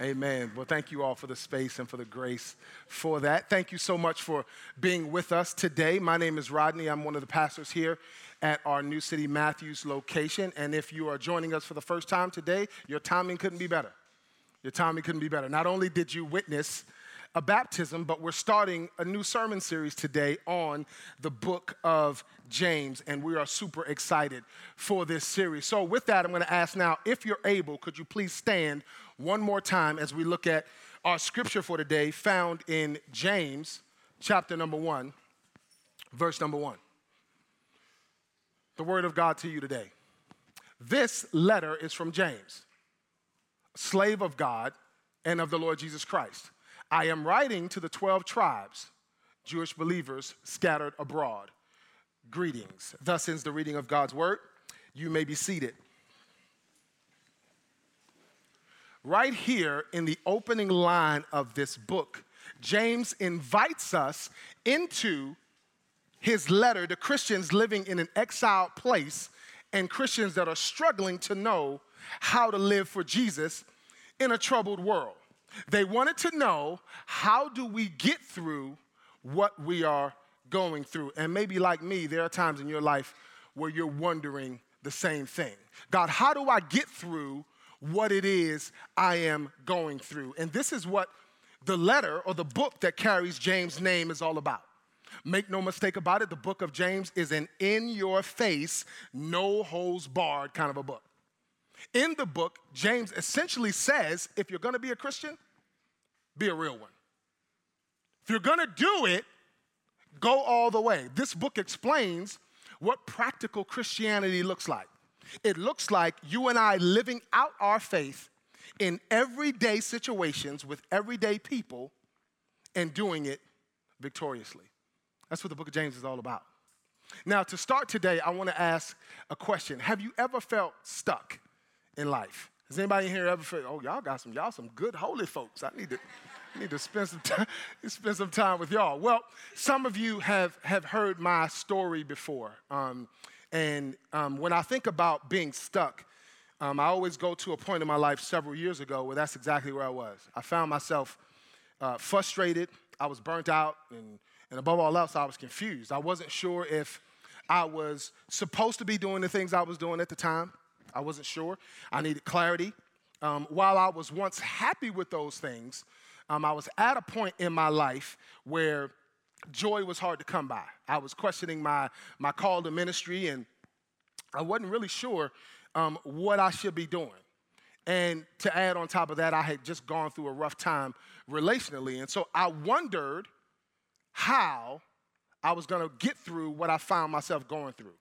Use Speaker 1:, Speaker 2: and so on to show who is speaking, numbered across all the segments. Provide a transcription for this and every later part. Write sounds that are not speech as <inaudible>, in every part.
Speaker 1: Amen. Well, thank you all for the space and for the grace for that. Thank you so much for being with us today. My name is Rodney. I'm one of the pastors here at our New City Matthews location. And if you are joining us for the first time today, your timing couldn't be better. Your timing couldn't be better. Not only did you witness a baptism, but we're starting a new sermon series today on the book of James, and we are super excited for this series. So, with that, I'm going to ask now if you're able, could you please stand one more time as we look at our scripture for today, found in James chapter number one, verse number one. The word of God to you today. This letter is from James, slave of God and of the Lord Jesus Christ. I am writing to the 12 tribes, Jewish believers scattered abroad. Greetings. Thus ends the reading of God's word. You may be seated. right here in the opening line of this book, James invites us into his letter to Christians living in an exiled place and Christians that are struggling to know how to live for Jesus in a troubled world. They wanted to know how do we get through what we are going through? And maybe like me, there are times in your life where you're wondering the same thing. God, how do I get through what it is I am going through. And this is what the letter or the book that carries James' name is all about. Make no mistake about it, the book of James is an in your face, no holds barred kind of a book. In the book, James essentially says if you're gonna be a Christian, be a real one. If you're gonna do it, go all the way. This book explains what practical Christianity looks like. It looks like you and I living out our faith in everyday situations with everyday people and doing it victoriously. That's what the book of James is all about. Now, to start today, I want to ask a question. Have you ever felt stuck in life? Has anybody here ever felt, oh, y'all got some, y'all some good holy folks. I need to, need to spend some time, <laughs> spend some time with y'all. Well, some of you have, have heard my story before. Um, and um, when I think about being stuck, um, I always go to a point in my life several years ago where that's exactly where I was. I found myself uh, frustrated, I was burnt out, and, and above all else, I was confused. I wasn't sure if I was supposed to be doing the things I was doing at the time. I wasn't sure. I needed clarity. Um, while I was once happy with those things, um, I was at a point in my life where joy was hard to come by. I was questioning my, my call to ministry, and I wasn't really sure um, what I should be doing. And to add on top of that, I had just gone through a rough time relationally. And so I wondered how I was going to get through what I found myself going through.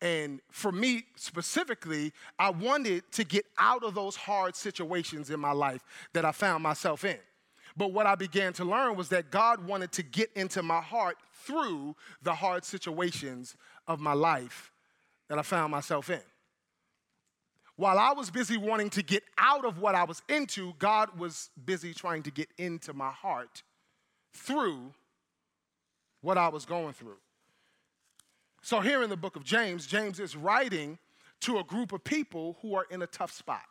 Speaker 1: And for me specifically, I wanted to get out of those hard situations in my life that I found myself in. But what I began to learn was that God wanted to get into my heart through the hard situations of my life that I found myself in. While I was busy wanting to get out of what I was into, God was busy trying to get into my heart through what I was going through. So, here in the book of James, James is writing to a group of people who are in a tough spot.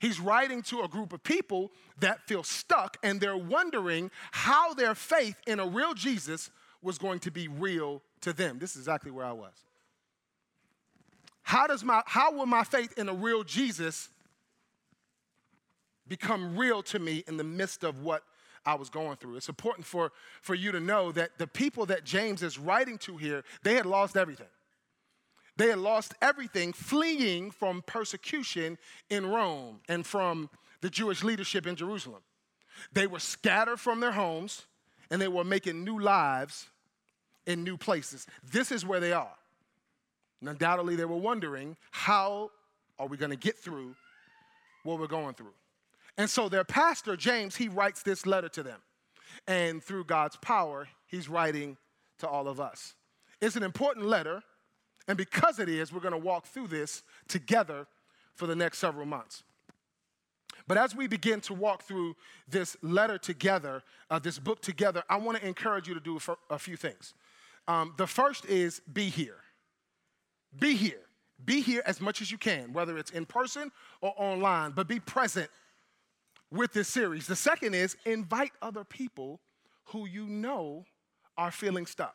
Speaker 1: He's writing to a group of people that feel stuck and they're wondering how their faith in a real Jesus was going to be real to them. This is exactly where I was. How does my how will my faith in a real Jesus become real to me in the midst of what I was going through? It's important for, for you to know that the people that James is writing to here, they had lost everything. They had lost everything fleeing from persecution in Rome and from the Jewish leadership in Jerusalem. They were scattered from their homes and they were making new lives in new places. This is where they are. And undoubtedly, they were wondering how are we going to get through what we're going through? And so, their pastor, James, he writes this letter to them. And through God's power, he's writing to all of us. It's an important letter and because it is, we're going to walk through this together for the next several months. But as we begin to walk through this letter together, uh, this book together, I want to encourage you to do a, few things. Um, the first is be here. Be here. Be here as much as you can, whether it's in person or online, but be present with this series. The second is invite other people who you know are feeling stuck.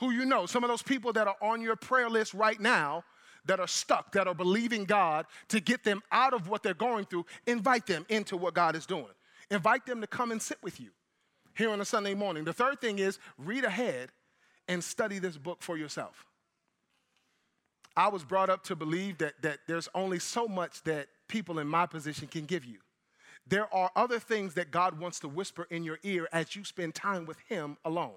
Speaker 1: Who you know, some of those people that are on your prayer list right now that are stuck, that are believing God to get them out of what they're going through, invite them into what God is doing. Invite them to come and sit with you here on a Sunday morning. The third thing is read ahead and study this book for yourself. I was brought up to believe that, that there's only so much that people in my position can give you. There are other things that God wants to whisper in your ear as you spend time with Him alone.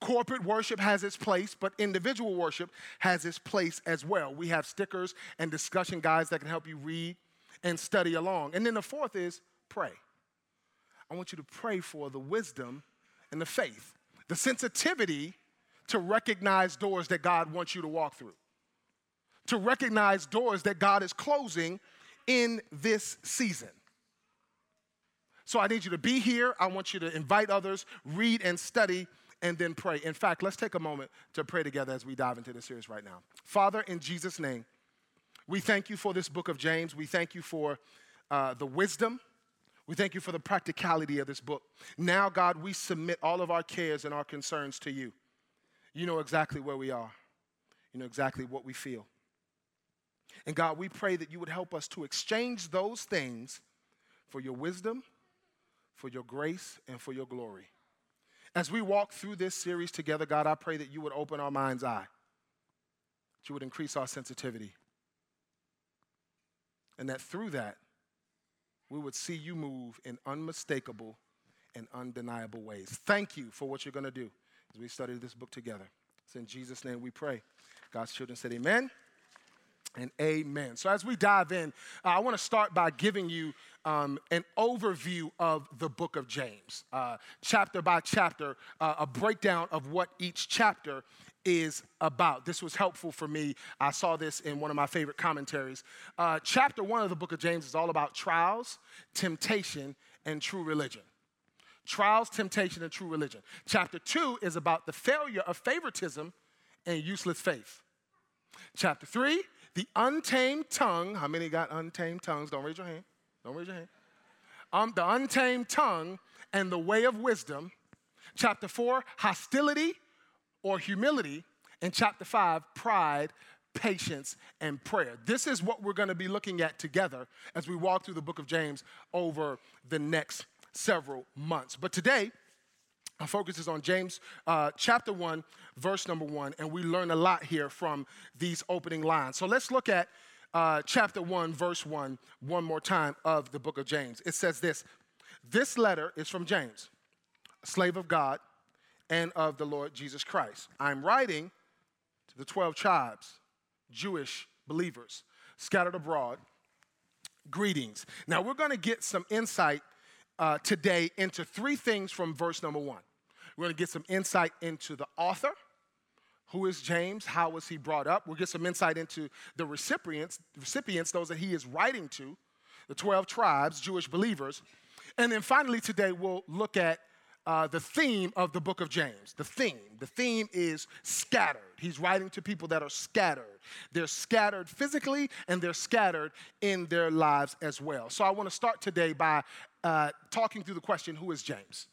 Speaker 1: Corporate worship has its place, but individual worship has its place as well. We have stickers and discussion guides that can help you read and study along. And then the fourth is pray. I want you to pray for the wisdom and the faith, the sensitivity to recognize doors that God wants you to walk through, to recognize doors that God is closing in this season. So I need you to be here. I want you to invite others, read and study, and then pray. In fact, let's take a moment to pray together as we dive into this series right now. Father, in Jesus' name, we thank you for this book of James. We thank you for uh, the wisdom. We thank you for the practicality of this book. Now, God, we submit all of our cares and our concerns to you. You know exactly where we are, you know exactly what we feel. And God, we pray that you would help us to exchange those things for your wisdom, for your grace, and for your glory. As we walk through this series together, God, I pray that you would open our mind's eye, that you would increase our sensitivity, and that through that, we would see you move in unmistakable and undeniable ways. Thank you for what you're going to do as we study this book together. It's in Jesus' name we pray. God's children said, Amen and amen. So, as we dive in, uh, I want to start by giving you um, an overview of the book of James, uh, chapter by chapter, uh, a breakdown of what each chapter is about. This was helpful for me. I saw this in one of my favorite commentaries. Uh, chapter one of the book of James is all about trials, temptation, and true religion. Trials, temptation, and true religion. Chapter two is about the failure of favoritism and useless faith. Chapter three the untamed tongue, how many got untamed tongues? Don't raise your hand. Don't raise your hand. Um, the untamed tongue and the way of wisdom. Chapter four, hostility or humility. And chapter five, pride, patience, and prayer. This is what we're going to be looking at together as we walk through the book of James over the next several months. But today, our focus is on James uh, chapter 1, verse number 1, and we learn a lot here from these opening lines. So let's look at uh, chapter 1, verse 1, one more time of the book of James. It says this This letter is from James, slave of God and of the Lord Jesus Christ. I'm writing to the 12 tribes, Jewish believers scattered abroad. Greetings. Now, we're going to get some insight uh, today into three things from verse number one. We're going to get some insight into the author. Who is James? How was he brought up? We'll get some insight into the recipients, recipients, those that he is writing to, the 12 tribes, Jewish believers. And then finally, today, we'll look at uh, the theme of the book of James. The theme. The theme is scattered. He's writing to people that are scattered. They're scattered physically and they're scattered in their lives as well. So I want to start today by uh, talking through the question who is James?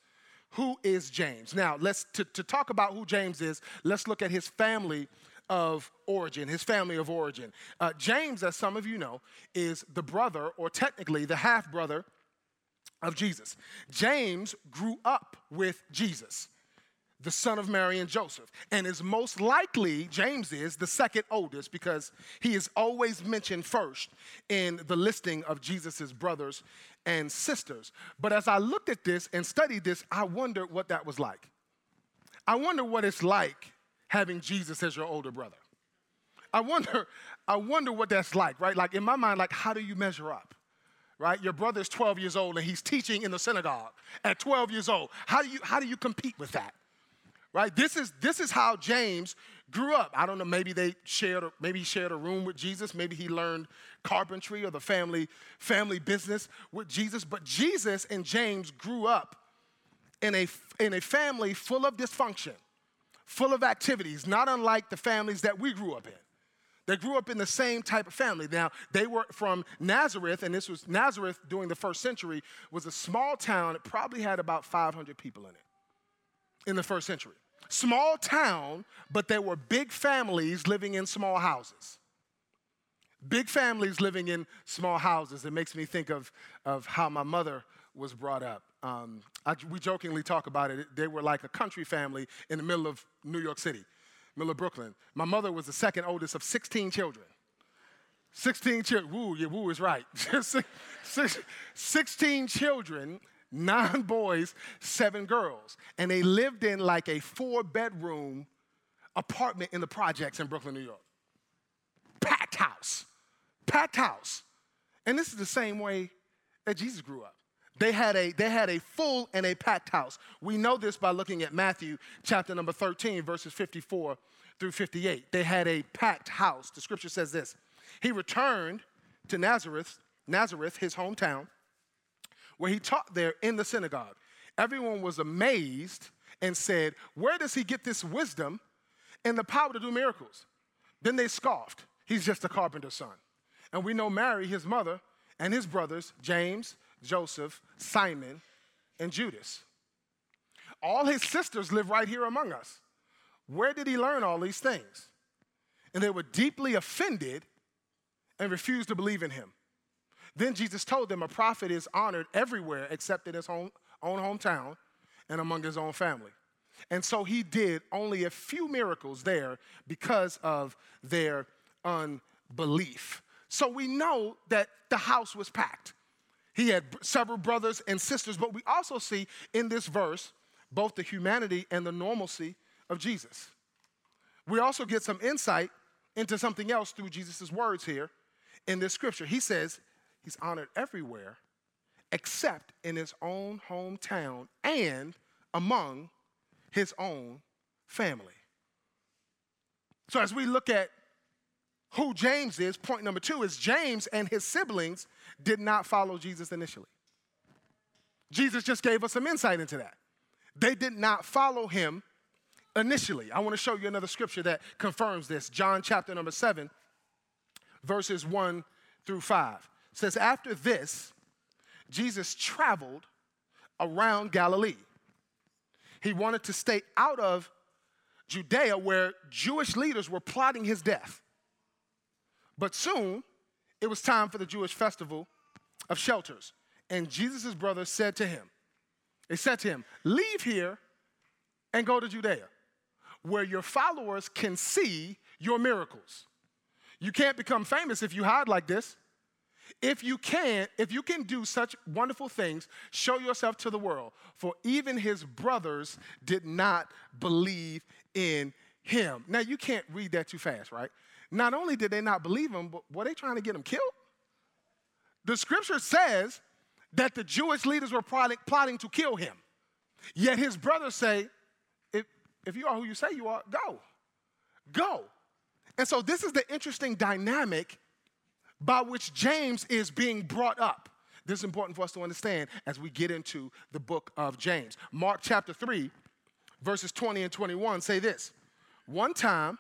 Speaker 1: Who is James? Now, let's to, to talk about who James is, let's look at his family of origin, his family of origin. Uh, James, as some of you know, is the brother, or technically the half brother of Jesus. James grew up with Jesus, the son of Mary and Joseph, and is most likely, James is the second oldest because he is always mentioned first in the listing of Jesus' brothers and sisters. But as I looked at this and studied this, I wondered what that was like. I wonder what it's like having Jesus as your older brother. I wonder, <laughs> I wonder what that's like, right? Like in my mind, like how do you measure up? right? Your brother's 12 years old and he's teaching in the synagogue at 12 years old. How do you, how do you compete with that? Right? This is, this is how James grew up. I don't know, maybe they shared, maybe he shared a room with Jesus. Maybe he learned carpentry or the family, family business with Jesus. But Jesus and James grew up in a, in a family full of dysfunction, full of activities, not unlike the families that we grew up in. They grew up in the same type of family. Now, they were from Nazareth, and this was Nazareth during the first century, was a small town. It probably had about 500 people in it in the first century. Small town, but there were big families living in small houses. Big families living in small houses. It makes me think of, of how my mother was brought up. Um, I, we jokingly talk about it. They were like a country family in the middle of New York City, middle of Brooklyn. My mother was the second oldest of 16 children. 16 children. Woo, yeah, woo is right. <laughs> 16 children, nine <laughs> boys, seven girls. And they lived in like a four bedroom apartment in the projects in Brooklyn, New York. Packed house. Packed house. And this is the same way that Jesus grew up. They had, a, they had a full and a packed house. We know this by looking at Matthew chapter number 13, verses 54 through 58. They had a packed house. The scripture says this He returned to Nazareth, Nazareth, his hometown, where he taught there in the synagogue. Everyone was amazed and said, Where does he get this wisdom and the power to do miracles? Then they scoffed. He's just a carpenter's son. And we know Mary, his mother, and his brothers, James, Joseph, Simon, and Judas. All his sisters live right here among us. Where did he learn all these things? And they were deeply offended and refused to believe in him. Then Jesus told them a prophet is honored everywhere except in his own, own hometown and among his own family. And so he did only a few miracles there because of their unbelief. So we know that the house was packed. He had several brothers and sisters, but we also see in this verse both the humanity and the normalcy of Jesus. We also get some insight into something else through Jesus' words here in this scripture. He says he's honored everywhere except in his own hometown and among his own family. So, as we look at who James is, point number two is James and his siblings did not follow Jesus initially. Jesus just gave us some insight into that. They did not follow him initially. I want to show you another scripture that confirms this. John chapter number 7, verses 1 through 5 says, After this, Jesus traveled around Galilee. He wanted to stay out of Judea where Jewish leaders were plotting his death. But soon, it was time for the Jewish festival of shelters. And Jesus' brothers said to him, They said to him, Leave here and go to Judea, where your followers can see your miracles. You can't become famous if you hide like this. If you can, if you can do such wonderful things, show yourself to the world. For even his brothers did not believe in him. Now you can't read that too fast, right? Not only did they not believe him, but were they trying to get him killed? The scripture says that the Jewish leaders were plotting, to kill him. Yet his brothers say, if, if you are who you say you are, go. Go. And so this is the interesting dynamic by which James is being brought up. This is important for us to understand as we get into the book of James. Mark chapter 3, verses 20 and 21 say this One time,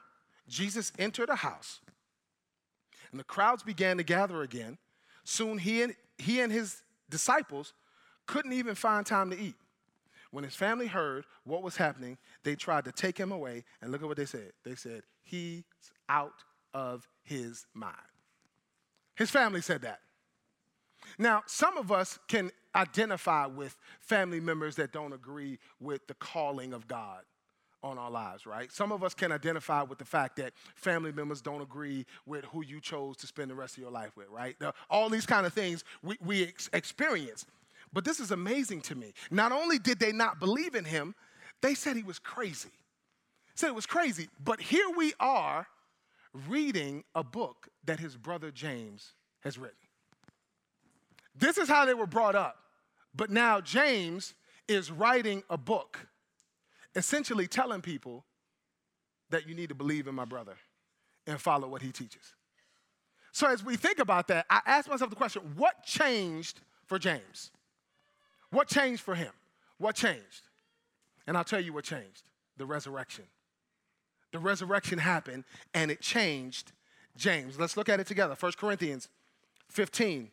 Speaker 1: Jesus entered a house, and the crowds began to gather again. Soon he and, he and his disciples couldn't even find time to eat. When his family heard what was happening, they tried to take him away, and look at what they said. They said, He's out of his mind. His family said that. Now, some of us can identify with family members that don't agree with the calling of God on our lives, right? Some of us can identify with the fact that family members don't agree with who you chose to spend the rest of your life with, right? all these kind of things we, we ex- experience. But this is amazing to me. Not only did they not believe in him, they said he was crazy. Said it was crazy. But here we are reading a book that his brother James has written. This is how they were brought up. But now James is writing a book essentially telling people that you need to believe in my brother and follow what he teaches. So, as we think about that, I ask myself the question what changed for James? What changed for him? What changed? And I'll tell you what changed the resurrection. The resurrection happened and it changed James. Let's look at it together. 1 Corinthians 15,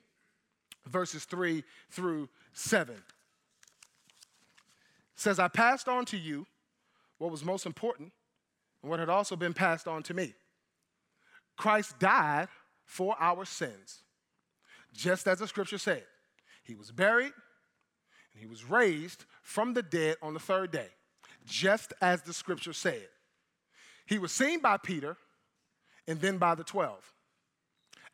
Speaker 1: verses 3 through 7. says, I passed on to you what was most important and what had also been passed on to me. Christ died for our sins, just as the scripture said. He was buried and he was raised from the dead on the third day, just as the scripture said. He was seen by Peter and then by the 12.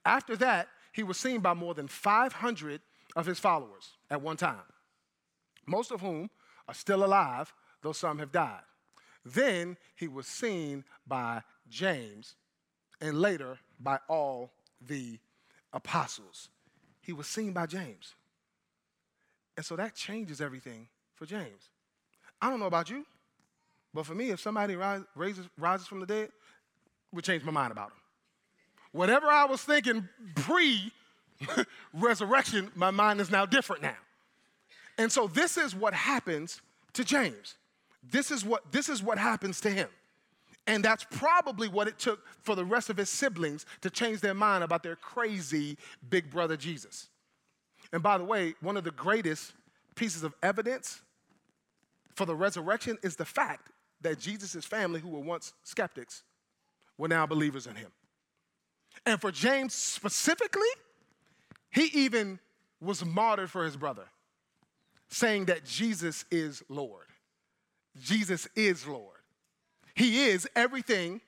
Speaker 1: After that, he was seen by more than 500 of his followers at one time, most of whom are still alive, though some have died. Then he was seen by James and later by all the apostles. He was seen by James. And so that changes everything for James. I don't know about you, but for me, if somebody rise, raises, rises from the dead, would change my mind about him. Whatever I was thinking pre resurrection, <laughs> my mind is now different now. And so this is what happens to James. This is what, this is what happens to him. And that's probably what it took for the rest of his siblings to change their mind about their crazy big brother Jesus. And by the way, one of the greatest pieces of evidence for the resurrection is the fact that Jesus' family, who were once skeptics, were now believers in him. And for James specifically, he even was martyred for his brother, saying that Jesus is Lord. Jesus is Lord. He is everything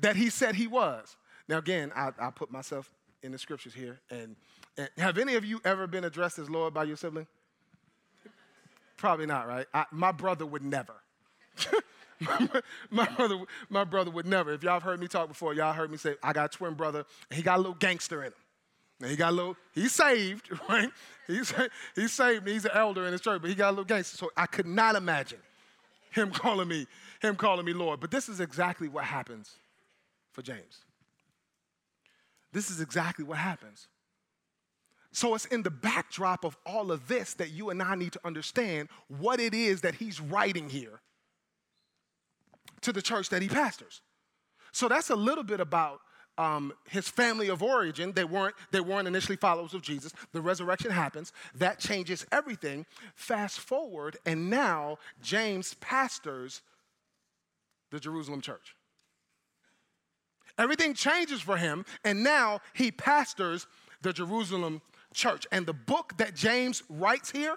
Speaker 1: that he said he was. Now, again, I, I put myself in the scriptures here. And, and, have any of you ever been addressed as Lord by your sibling? Probably not, right? I, my brother would never. <laughs> <laughs> my, brother, my brother would never. If y'all have heard me talk before, y'all heard me say, I got a twin brother, and he got a little gangster in him. Now he got a little, he's saved, <laughs> right? He's, he's saved, he's an elder in his church, but he got a little gangster. So I could not imagine him <laughs> calling me, him calling me Lord. But this is exactly what happens for James. This is exactly what happens. So it's in the backdrop of all of this that you and I need to understand what it is that he's writing here to the church that he pastors. So that's a little bit about um, his family of origin. They weren't, they weren't initially followers of Jesus. The resurrection happens. That changes everything. Fast forward, and now James pastors the Jerusalem church. Everything changes for him, and now he pastors the Jerusalem church. And the book that James writes here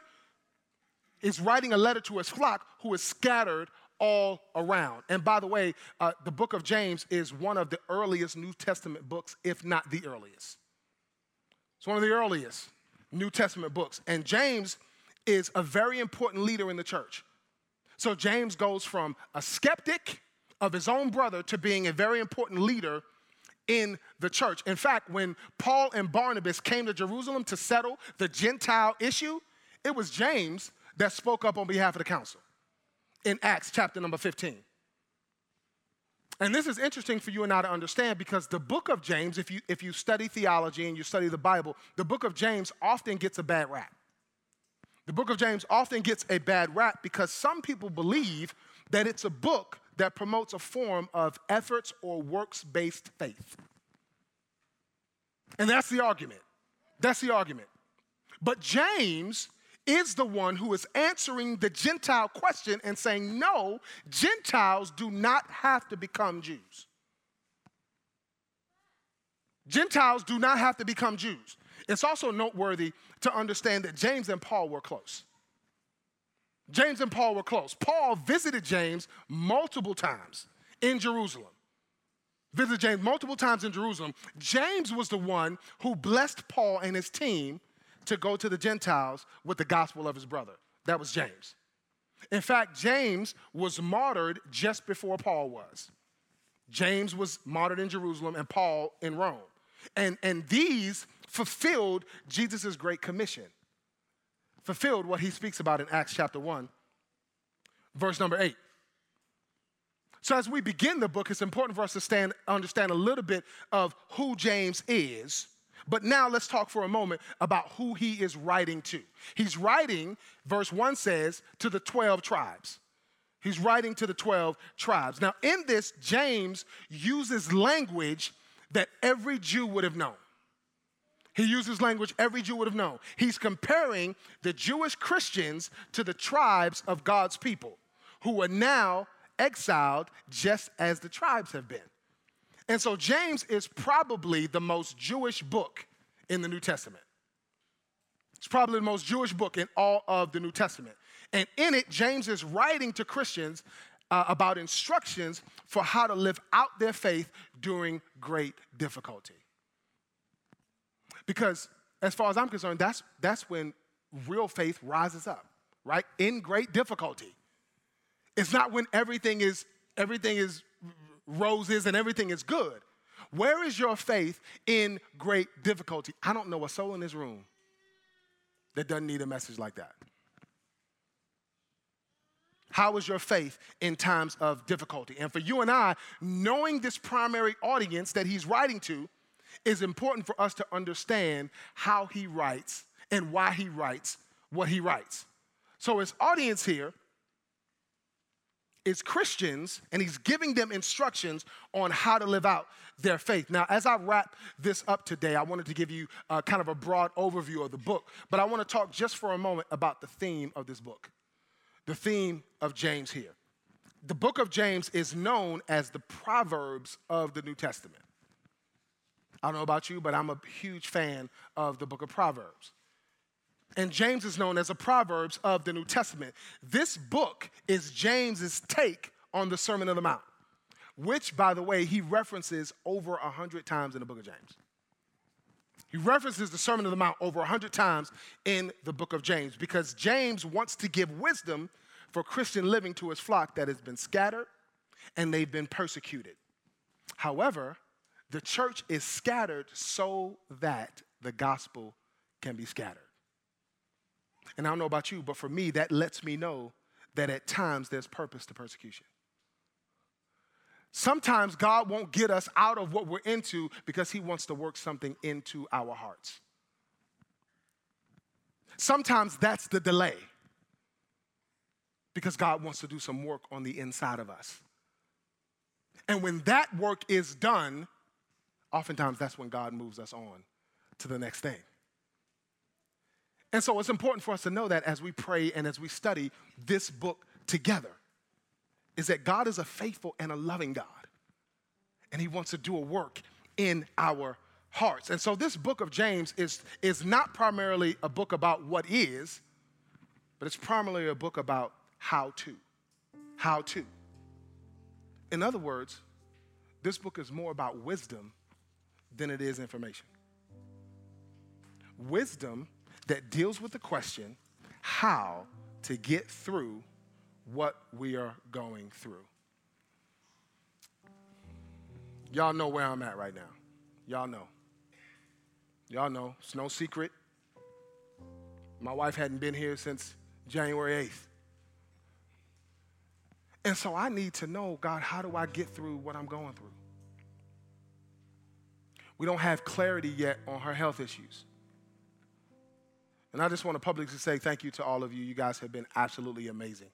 Speaker 1: is writing a letter to his flock who is scattered all around. And by the way, uh, the book of James is one of the earliest New Testament books, if not the earliest. It's one of the earliest New Testament books. And James is a very important leader in the church. So James goes from a skeptic of his own brother to being a very important leader in the church. In fact, when Paul and Barnabas came to Jerusalem to settle the Gentile issue, it was James that spoke up on behalf of the council in Acts chapter number 15. And this is interesting for you and I to understand because the book of James, if you, if you study theology and you study the Bible, the book of James often gets a bad rap. The book of James often gets a bad rap because some people believe that it's a book that promotes a form of efforts or works based faith. And that's the argument. That's the argument. But James is the one who is answering the Gentile question and saying, no, Gentiles do not have to become Jews. Gentiles do not have to become Jews. It's also noteworthy to understand that James and Paul were close. James and Paul were close. Paul visited James multiple times in Jerusalem. Visited James multiple times in Jerusalem. James was the one who blessed Paul and his team to go to the Gentiles with the gospel of his brother. That was James. In fact, James was martyred just before Paul was. James was martyred in Jerusalem and Paul in Rome. And, and these fulfilled Jesus' great commission, fulfilled what he speaks about in Acts chapter 1, verse number 8. So, as we begin the book, it's important for us to stand, understand a little bit of who James is but now let's talk for a moment about who he is writing to. He's writing, verse 1 says, to the 12 tribes. He's writing to the 12 tribes. Now, in this, James uses language that every Jew would have known. He uses language every Jew would have known. He's comparing the Jewish Christians to the tribes of God's people who are now exiled just as the tribes have been. And so James is probably the most Jewish book in the New Testament. It's probably the most Jewish book in all of the New Testament. And in it, James is writing to Christians uh, about instructions for how to live out their faith during great difficulty. Because as far as I'm concerned, that's, that's when real faith rises up, right? In great difficulty. It's not when everything is, everything is roses and everything is good. Where is your faith in great difficulty? I don't know a soul in this room that doesn't need a message like that. How is your faith in times of difficulty? And for you and I, knowing this primary audience that he's writing to is important for us to understand how he writes and why he writes what he writes. So, his audience here is Christians, and he's giving them instructions on how to live out their faith. Now, as I wrap this up today, I wanted to give you uh, kind of a broad overview of the book, but I want to talk just for a moment about the theme of this book the theme of James here. The book of James is known as the Proverbs of the New Testament. I don't know about you, but I'm a huge fan of the book of Proverbs. And James is known as the Proverbs of the New Testament. This book is James's take on the Sermon on the Mount, which, by the way, he references over a hundred times in the book of James. He references the Sermon on the Mount over a 100 times in the book of James because James wants to give wisdom for Christian living to his flock that has been scattered and they've been persecuted. However, the church is scattered so that the gospel can be scattered. And I don't know about you, but for me, that lets me know that at times there's purpose to persecution. Sometimes God won't get us out of what we're into because He wants to work something into our hearts. Sometimes that's the delay because God wants to do some work on the inside of us. And when that work is done, oftentimes that's when God moves us on to the next thing. And so it's important for us to know that as we pray and as we study this book together is that God is a faithful and a loving God. And he wants to do a work in our hearts. And so this book of James is, is not primarily a book about what is, but it's primarily a book about how to. How to. In other words, this book is more about wisdom than it is information. Wisdom that deals with the question how to get through what we are going through. Y'all know where I'm at right now. Y'all know. Y'all know. It's no secret. My wife hadn't been here since January 8th. And so I need to know, God, how do I get through what I'm going through? We don't have clarity yet on her health issues. And I just want to publicly say thank you to all of you. You guys have been absolutely amazing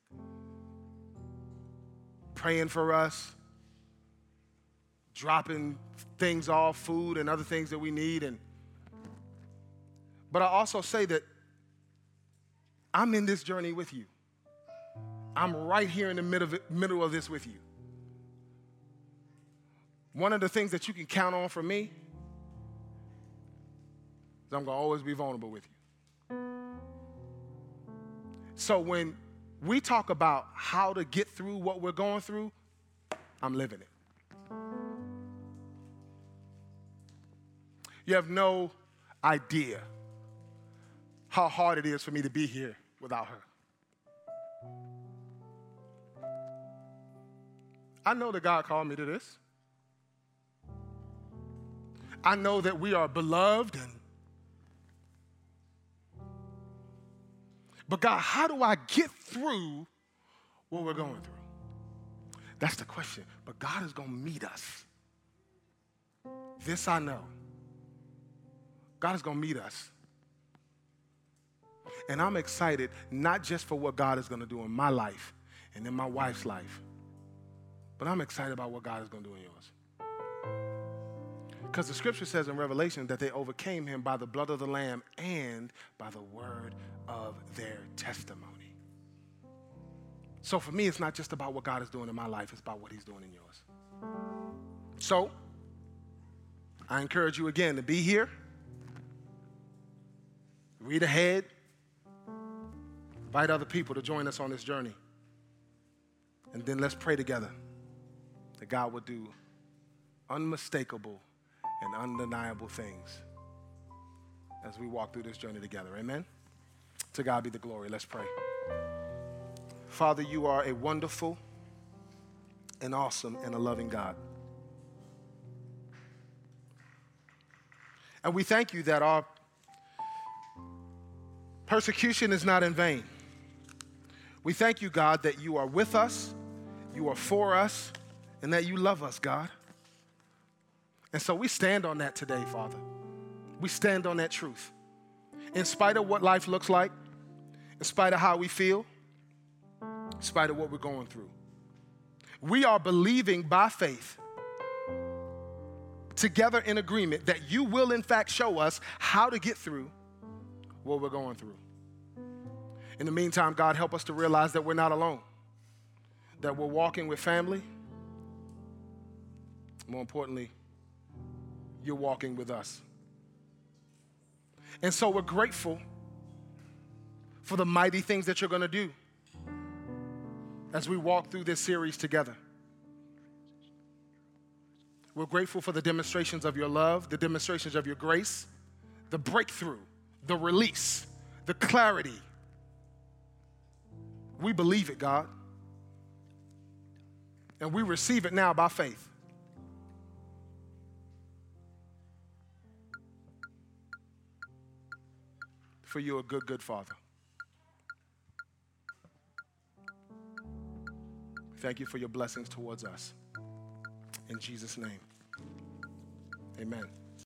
Speaker 1: praying for us, dropping things off, food and other things that we need. And but I also say that I'm in this journey with you. I'm right here in the middle of, it, middle of this with you. One of the things that you can count on from me is I'm going to always be vulnerable with you. So when we talk about how to get through what we're going through, I'm living it. You have no idea how hard it is for me to be here without her. I know that God called me to this. I know that we are beloved and But God, how do I get through what we're going through? That's the question. But God is going to meet us. This I know. God is going to meet us. And I'm excited not just for what God is going to do in my life and in my wife's life, but I'm excited about what God is going to do in yours. Because the scripture says in Revelation that they overcame him by the blood of the Lamb and by the word of their testimony. So for me, it's not just about what God is doing in my life, it's about what he's doing in yours. So, I encourage you again to be here, read ahead, invite other people to join us on this journey. And then let's pray together that God will do unmistakable and undeniable things as we walk through this journey together. Amen? To God be the glory. Let's pray. Father, you are a wonderful and awesome and a loving God. And we thank you that our persecution is not in vain. We thank you, God, that you are with us, you are for us, and that you love us, God. And so we stand on that today, Father. We stand on that truth. In spite of what life looks like, in spite of how we feel, in spite of what we're going through, we are believing by faith together in agreement that you will, in fact, show us how to get through what we're going through. In the meantime, God, help us to realize that we're not alone, that we're walking with family. More importantly, you're walking with us. And so we're grateful for the mighty things that you're going to do as we walk through this series together. We're grateful for the demonstrations of your love, the demonstrations of your grace, the breakthrough, the release, the clarity. We believe it, God. And we receive it now by faith. For you're a good, good Father. Thank you for your blessings towards us. In Jesus' name, amen.